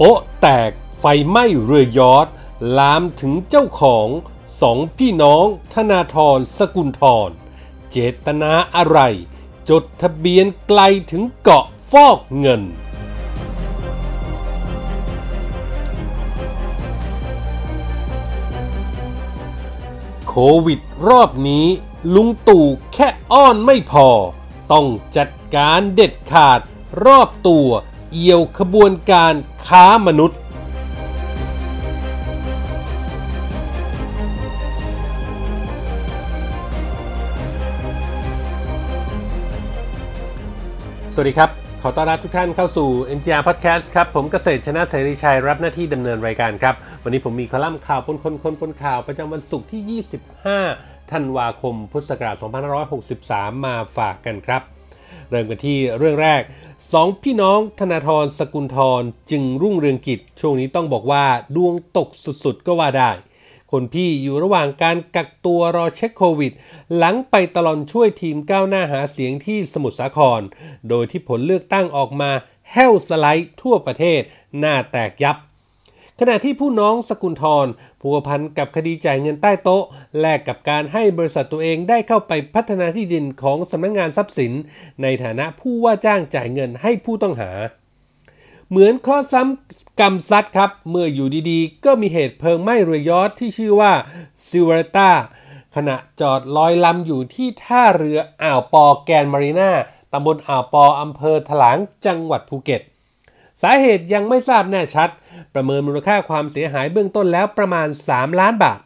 โป๊ะแตกไฟไหม้เรือยอทลามถึงเจ้าของสองพี่น้องธนาธรสกุลทรเจตนาอะไร จดทะเบียนไกลถึงเกาะฟอกเงิน โควิดรอบนี้ ลุงตู่แค่อ้อนไม่พอ ต้องจัดการเด็ดขาดรอบตัว เอี่ยวขบวนการค้ามนุษย์ สวัสดีครับ ขอต้อนรับทุกท่านเข้าสู่ NGR Podcast ครับ ผมเกษตรชนะเสรีชัยรับหน้าที่ดำเนินรายการครับ วันนี้ผมมีคอลัมน์ข่าวปนคนคนปนข่าวประจำวันศุกร์ที่ 25 ธันวาคม พุทธศักราช 2563 มาฝากกันครับ เริ่มกันที่เรื่องแรก2พี่น้องธนาธรสกุลทรจึงรุ่งเรืองกิจ ช่วงนี้ต้องบอกว่าดวงตกสุดๆ ก็ว่าได้ คนพี่อยู่ระหว่างการกักตัวรอเช็คโควิด หลังไปตลอนช่วยทีมก้าวหน้าหาเสียงที่สมุทรสาคร โดยที่ผลเลือกตั้งออกมาแห้วสไลด์ทั่วประเทศ หน้าแตกยับ ขณะที่ผู้น้องสกุลทรผัวพันกับคดีจ่ายเงินใต้โต๊ะ แลกกับการให้บริษัทตัวเองได้เข้าไปพัฒนาที่ดินของสำนักงงานทรัพย์สิน ในฐานะผู้ว่าจ้างจ่ายเงินให้ผู้ต้องหา เหมือนข้อซ้ำกรรมซัดครับ เมื่ออยู่ดีๆ ก็มีเหตุเพลิงไหม้เรือยอทที่ชื่อว่าซิวเรตาขณะจอดลอยลำอยู่ที่ท่าเรืออ่าวปอแกนมารีนาตำบลอ่าวปออำเภอถลางจังหวัดภูเก็ต สาเหตุยังไม่ทราบแน่ชัด ประเมินมูลค่าความเสียหายเบื้องต้นแล้วประมาณ 3 ล้านบาท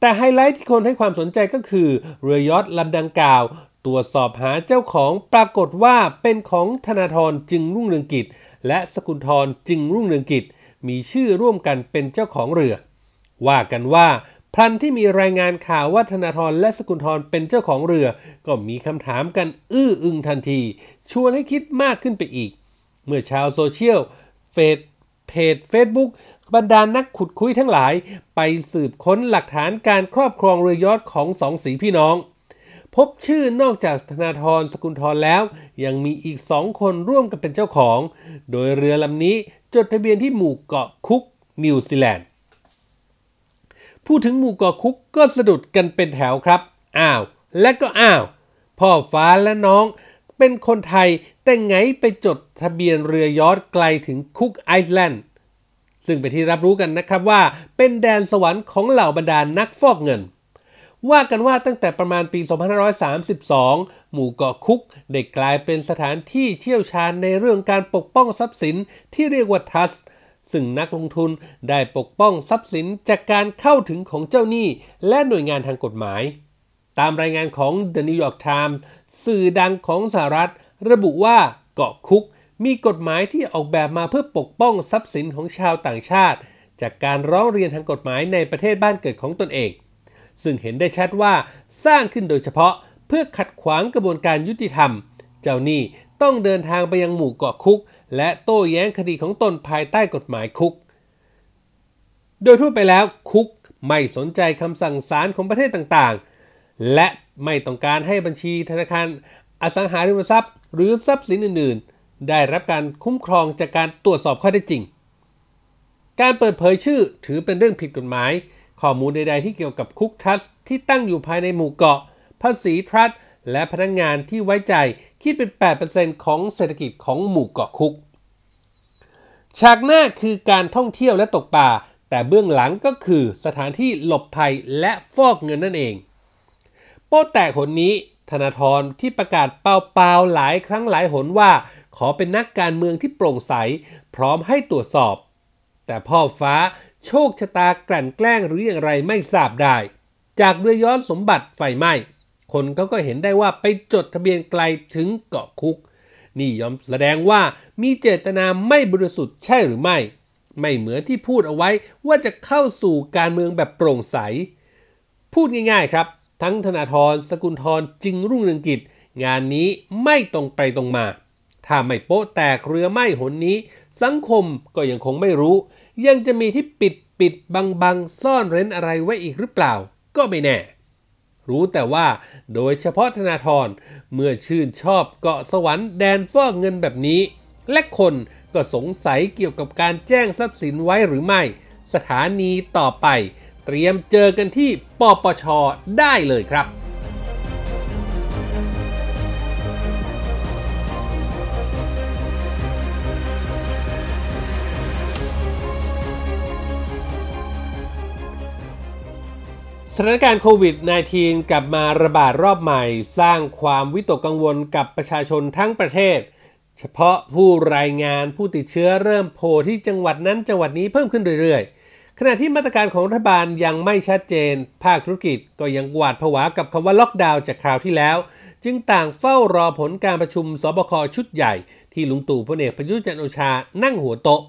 แต่ไฮไลท์ที่คนให้ความสนใจก็คือ เรือยอทลำดังกล่าว ตรวจสอบหาเจ้าของปรากฏว่าเป็นของธนาธรจึงรุ่งเรืองกิจ และสกุลทรจึงรุ่งเรืองกิจ มีชื่อร่วมกันเป็นเจ้าของเรือ ว่ากันว่าพลันที่มีรายงานข่าวว่าธนาธรและสกุลทรเป็นเจ้าของเรือ ก็มีคำถามกันอื้ออึงทันที ชวนให้คิดมากขึ้นไปอีก เมื่อชาวโซเชียล เฟซ เพจ Facebook บรรดานักขุดคุ้ยทั้งหลาย ไปสืบค้นหลักฐานการครอบครองเรือยอชต์ของสองศรีพี่น้อง พบชื่อนอกจากธนาธรสกุลธรแล้ว ยังมีอีกสองคนร่วมกันเป็นเจ้าของ โดยเรือลำนี้จดทะเบียนที่หมู่เกาะคุกนิวซีแลนด์พูดถึงหมู่เกาะคุกก็สะดุดกันเป็นแถวครับ อ้าว และก็อ้าว พ่อฟ้าและน้องเป็นคนไทย แต่ไงไปจดทะเบียนเรือยอทไกลถึงคุกไอซ์แลนด์ ซึ่งเป็นที่รับรู้กันนะครับว่าเป็นแดนสวรรค์ของเหล่าบรรดานักฟอกเงิน ว่ากันว่าตั้งแต่ประมาณปี 2532 หมู่เกาะคุกได้กลายเป็นสถานที่เชี่ยวชาญในเรื่องการปกป้องทรัพย์สินที่เรียกว่าทัสซึ่งนักลงทุนได้ปกป้องทรัพย์สินจากการเข้าถึงของเจ้าหนี้ และหน่วยงานทางกฎหมาย ตามรายงานของ The New York Times สื่อดังของสหรัฐ ระบุว่าเกาะคุกมีกฎหมายที่ออกแบบมาเพื่อปกป้องทรัพย์สินของชาวต่างชาติ จากการร้องเรียนทางกฎหมายในประเทศบ้านเกิดของตนเอง ซึ่งเห็นได้ชัดว่าสร้างขึ้นโดยเฉพาะเพื่อขัดขวางกระบวนการยุติธรรม เจ้าหนี้ต้องเดินทางไปยังหมู่เกาะคุก และโต้แย้งคดีของตนภายใต้กฎหมายคุก โดยทั่วไปแล้วคุกไม่สนใจคำสั่งศาลของประเทศต่างๆ และไม่ต้องการให้บัญชีธนาคารอสังหาริมทรัพย์ หรือทรัพย์สินอื่น ๆ ได้รับการคุ้มครองจากการตรวจสอบข้อเท็จริง การเปิดเผยชื่อถือเป็นเรื่องผิดกฎหมาย ข้อมูลใด ๆ ที่เกี่ยวกับคุกทัสที่ตั้งอยู่ภายในหมู่เกาะ ภาษีทรัสและพนักงงานที่ไว้ใจคิดเป็น 8%ของเศรษฐกิจของหมู่เกาะคุก ฉากหน้าคือการท่องเที่ยวและตกปลาแต่เบื้องหลังก็คือสถานที่หลบภัยและฟอกเงินนั่นเอง โป้แตกหนนี้ ธนาธรที่ประกาศเปล่าๆหลายครั้งหลายหนว่า ขอเป็นนักการเมืองที่โปร่งใส พร้อมให้ตรวจสอบ แต่พ่อฟ้าโชคชะตากลั่นแกล้งหรืออย่างไรไม่ทราบได้ จากเรือย้อนสมบัติไฟไหม้คนเขาก็เห็นได้ว่าไปจดทะเบียนไกลถึงเกาะคุก นี่ยอมแสดงว่ามีเจตนาไม่บริสุทธิ์ใช่หรือไม่ ไม่เหมือนที่พูดเอาไว้ว่าจะเข้าสู่การเมืองแบบโปร่งใส พูดง่ายๆครับ ทั้งธนาธรสกุลทรจึงรุ่งเรืองกิจ งานนี้ไม่ตรงไปตรงมา ถ้าไม่โป๊ะแตกเรือไหม้หนนี้ สังคมก็ยังคงไม่รู้ ยังจะมีที่ปิดปิดบังบังซ่อนเร้นอะไรไว้อีกหรือเปล่า ก็ไม่แน่ รู้แต่ว่าโดยเฉพาะธนาธรเมื่อชื่นชอบเกาะสวรรค์แดนฟอกเงินแบบนี้ และคนก็สงสัยเกี่ยวกับการแจ้งทรัพย์สินไว้หรือไม่ สถานีต่อไป เตรียมเจอกันที่ปปชได้เลยครับสถานการณ์โควิด -19 กลับมาระบาดรอบใหม่ สร้างความวิตกกังวลกับประชาชนทั้งประเทศ เฉพาะผู้รายงานผู้ติดเชื้อเริ่มโผล่ที่จังหวัดนั้นจังหวัดนี้เพิ่มขึ้นเรื่อยๆ ขณะที่มาตรการของรัฐบาลยังไม่ชัดเจน ภาคธุรกิจก็ยังหวาดผวากับคำว่าล็อกดาวน์จากคราวที่แล้ว จึงต่างเฝ้ารอผลการประชุมสบคชุดใหญ่ ที่ลุงตู่พลเอกประยุทธ์จันโอชานั่งหัวโต๊ะ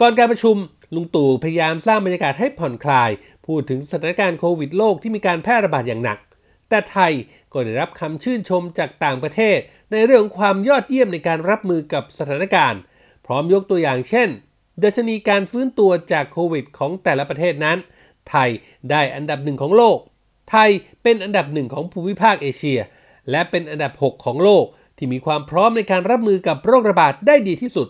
ก่อนการประชุมลุงตู่พยายามสร้างบรรยากาศให้ผ่อนคลาย พูดถึงสถานการณ์โควิดโลกที่มีการแพร่ระบาดอย่างหนัก แต่ไทยก็ได้รับคำชื่นชมจากต่างประเทศ ในเรื่องความยอดเยี่ยมในการรับมือกับสถานการณ์ พร้อมยกตัวอย่างเช่น ดัชนีการฟื้นตัวจากโควิดของแต่ละประเทศนั้น ไทยได้อันดับหนึ่งของโลก ไทยเป็นอันดับหนึ่งของภูมิภาคเอเชีย และเป็นอันดับ 6 ของโลกที่มีความพร้อมในการรับมือกับโรคระบาดได้ดีที่สุด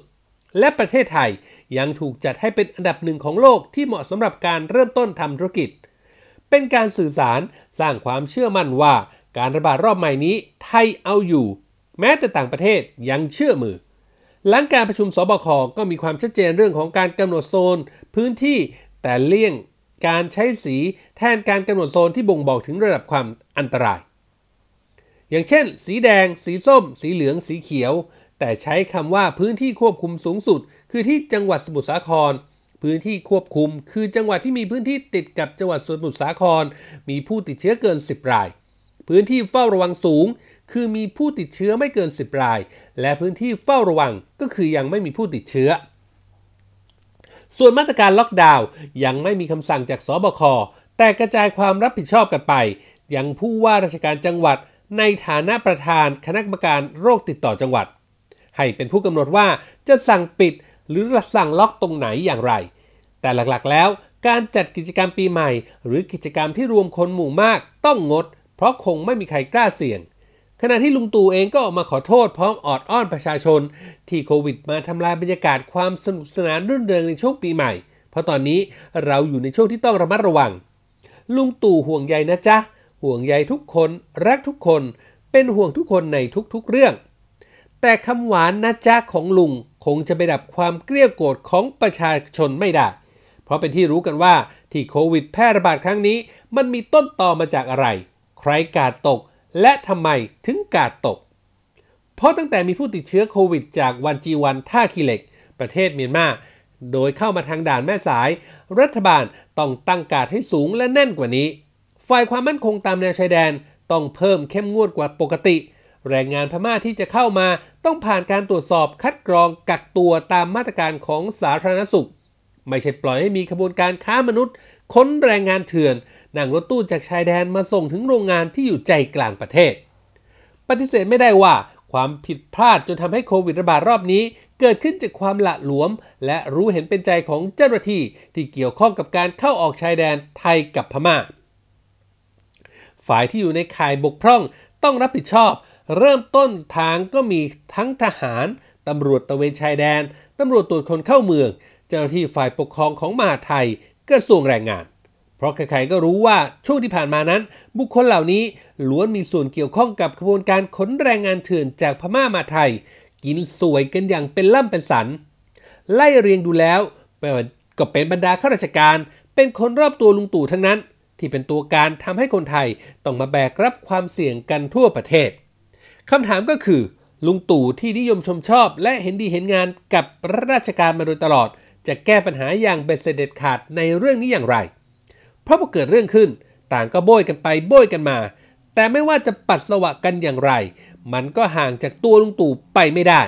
และประเทศไทยยังถูกจัดให้เป็นอันดับหนึ่งของโลกที่เหมาะสำหรับการเริ่มต้นทำธุรกิจ เป็นการสื่อสารสร้างความเชื่อมั่นว่า การระบาดรอบใหม่นี้ไทยเอาอยู่ แม้แต่ต่างประเทศยังเชื่อมือ หลังการประชุมสบคก็มีความชัดเจนเรื่องของการกำหนดโซน พื้นที่แต่เลี่ยงการใช้สีแทนการกำหนดโซนที่บ่งบอกถึงระดับความอันตราย อย่างเช่น สีแดง สีส้ม สีเหลือง สีเขียว แต่ใช้คำว่าพื้นที่ควบคุมสูงสุด คือที่จังหวัดสมุทรสาคร พื้นที่ควบคุม คือจังหวัดที่มีพื้นที่ติดกับจังหวัดสมุทรสาคร มีผู้ติดเชื้อเกิน 10 ราย พื้นที่เฝ้าระวังสูง คือมีผู้ติดเชื้อไม่เกิน 10 ราย และพื้นที่เฝ้าระวังก็คือยังไม่มีผู้ติดเชื้อ ส่วนมาตรการล็อกดาวน์ยังไม่มีคำสั่งจากสบค แต่กระจายความรับผิดชอบกันไป ยังผู้ว่าราชการจังหวัด ในฐานะประธานคณะกรรมการโรคติดต่อจังหวัด ให้เป็นผู้กำหนดว่าจะสั่งปิดหรือสั่งล็อกตรงไหนอย่างไร แต่หลักๆแล้วการจัดกิจกรรมปีใหม่ หรือกิจกรรมที่รวมคนหมู่มากต้องงด เพราะคงไม่มีใครกล้าเสี่ยง ขณะที่ลุงตู่เองก็ออกมาขอโทษพร้อมออดอ้อนประชาชน ที่โควิดมาทำลายบรรยากาศความสนุกสนานรื่นเริงในช่วงปีใหม่ เพราะตอนนี้เราอยู่ในช่วงที่ต้องระมัดระวัง ลุงตู่ห่วงใยนะจ๊ะ ห่วงใยทุกคนรักทุกคนเป็นห่วงทุกคนในทุกๆเรื่อง แต่คำหวานนะจ๊ะของลุงคงจะไปดับความเกลียวโกรธของประชาชนไม่ได้ เพราะเป็นที่รู้กันว่าที่โควิดแพร่ระบาดครั้งนี้ มันมีต้นตอมาจากอะไร ใครกาดตก และทำไมถึงกาดตก เพราะตั้งแต่มีผู้ติดเชื้อโควิดจากวันจีวันท่าขี้เหล็ก ประเทศเมียนมา โดยเข้ามาทางด่านแม่สาย รัฐบาลต้องตั้งกาดให้สูงและแน่นกว่านี้ ฝ่ายความมั่นคงตามแนวชายแดนต้องเพิ่มเข้มงวดกว่าปกติ แรงงานพม่าที่จะเข้ามาต้องผ่านการตรวจสอบคัดกรองกักตัวตามมาตรการของสาธารณสุข ไม่ใช่ปล่อยให้มีขบวนการค้ามนุษย์ค้นแรงงานเถื่อน นั่งรถตู้จากชายแดนมาส่งถึงโรงงานที่อยู่ใจกลางประเทศ ปฏิเสธไม่ได้ว่าความผิดพลาดจนทำให้โควิดระบาดรอบนี้ เกิดขึ้นจากความละหลวม และรู้เห็นเป็นใจของเจ้าหน้าที่ที่เกี่ยวข้องกับการเข้าออกชายแดนไทยกับพมา่า ฝ่ายที่อยู่ในข่ายบกพร่องต้องรับผิดชอบ เริ่มต้นทางก็มีทั้งทหารตำรวจตะเวนชายแดนตำรวจตรวจคนเข้าเมือง เจ้าหน้าที่ฝ่ายปกครองของมหาไทยกระทรวงแรงงาน เพราะใครๆก็รู้ว่าช่วงที่ผ่านมานั้น บุคคลเหล่านี้ล้วนมีส่วนเกี่ยวข้องกับขบวนการขนแรงงานเถื่อนจากพม่ามาไทย กินสวยกันอย่างเป็นล่ำเป็นสัน ไล่เรียงดูแล้วก็เป็นบรรดาข้าราชการ เป็นคนรอบตัวลุงตู่ทั้งนั้น ที่เป็นตัวการทำให้คนไทยต้องมาแบกรับความเสี่ยงกันทั่วประเทศคำถามก็คือลุงตู่ที่นิยมชมชอบ และเห็นดีเห็นงานกับราชการมาโดยตลอด จะแก้ปัญหาอย่างเบ็ดเสร็จเด็ดขาดในเรื่องนี้อย่างไร เพราะพอเกิดเรื่องขึ้น ต่างก็โบยกันไปโบยกันมา แต่ไม่ว่าจะปัดสวะกันอย่างไร มันก็ห่างจากตัวลุงตู่ไปไม่ได้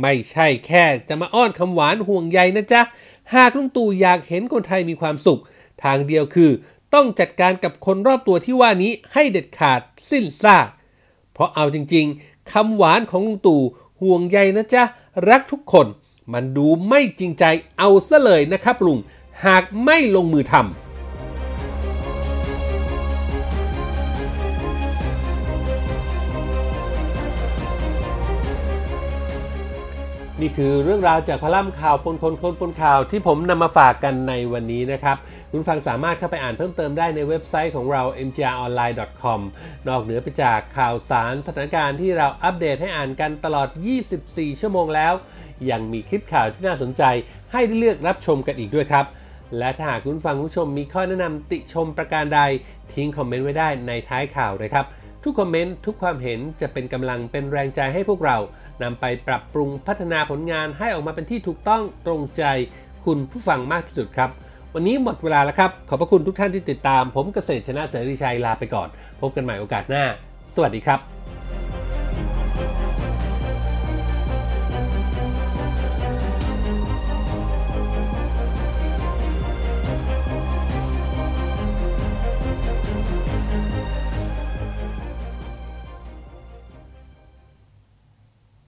ไม่ใช่แค่จะมาอ้อนคำหวานห่วงใยนะจ๊ะ หากลุงตู่อยากเห็นคนไทยมีความสุข ทางเดียวคือต้องจัดการกับคนรอบตัวที่ว่านี้ให้เด็ดขาดสิ้นซากเพราะเอาจริงๆคำหวานของลุงตู่ห่วงใยนะจ๊ะ รักทุกคน มันดูไม่จริงใจเอาซะเลยนะครับลุง หากไม่ลงมือทำนี่คือเรื่องราวจากพลัมข่าวปนคนคนปนข่าวที่ผมนำมาฝากกันในวันนี้นะครับ คุณฟังสามารถเข้าไปอ่านเพิ่มเติมได้ในเว็บไซต์ของเรา mgronline.com นอกเหนือไปจากข่าวสารสถานการณ์ที่เราอัปเดตให้อ่านกันตลอด 24 ชั่วโมงแล้ว ยังมีคลิปข่าวที่น่าสนใจให้ได้เลือกรับชมกันอีกด้วยครับ และถ้าหากคุณฟังผู้ชมมีข้อแนะนำติชมประการใด ทิ้งคอมเมนต์ไว้ได้ในท้ายข่าวเลยครับ ทุกคอมเมนต์ทุกความเห็นจะเป็นกำลังเป็นแรงใจให้พวกเรานำไปปรับปรุงพัฒนาผลงานให้ออกมาเป็นที่ถูกต้องตรงใจคุณผู้ฟังมากที่สุดครับ วันนี้หมดเวลาแล้วครับ ขอบพระคุณทุกท่านที่ติดตาม ผมเกษตรชนะเสรีชัยลาไปก่อน พบกันใหม่โอกาสหน้า สวัสดีครับ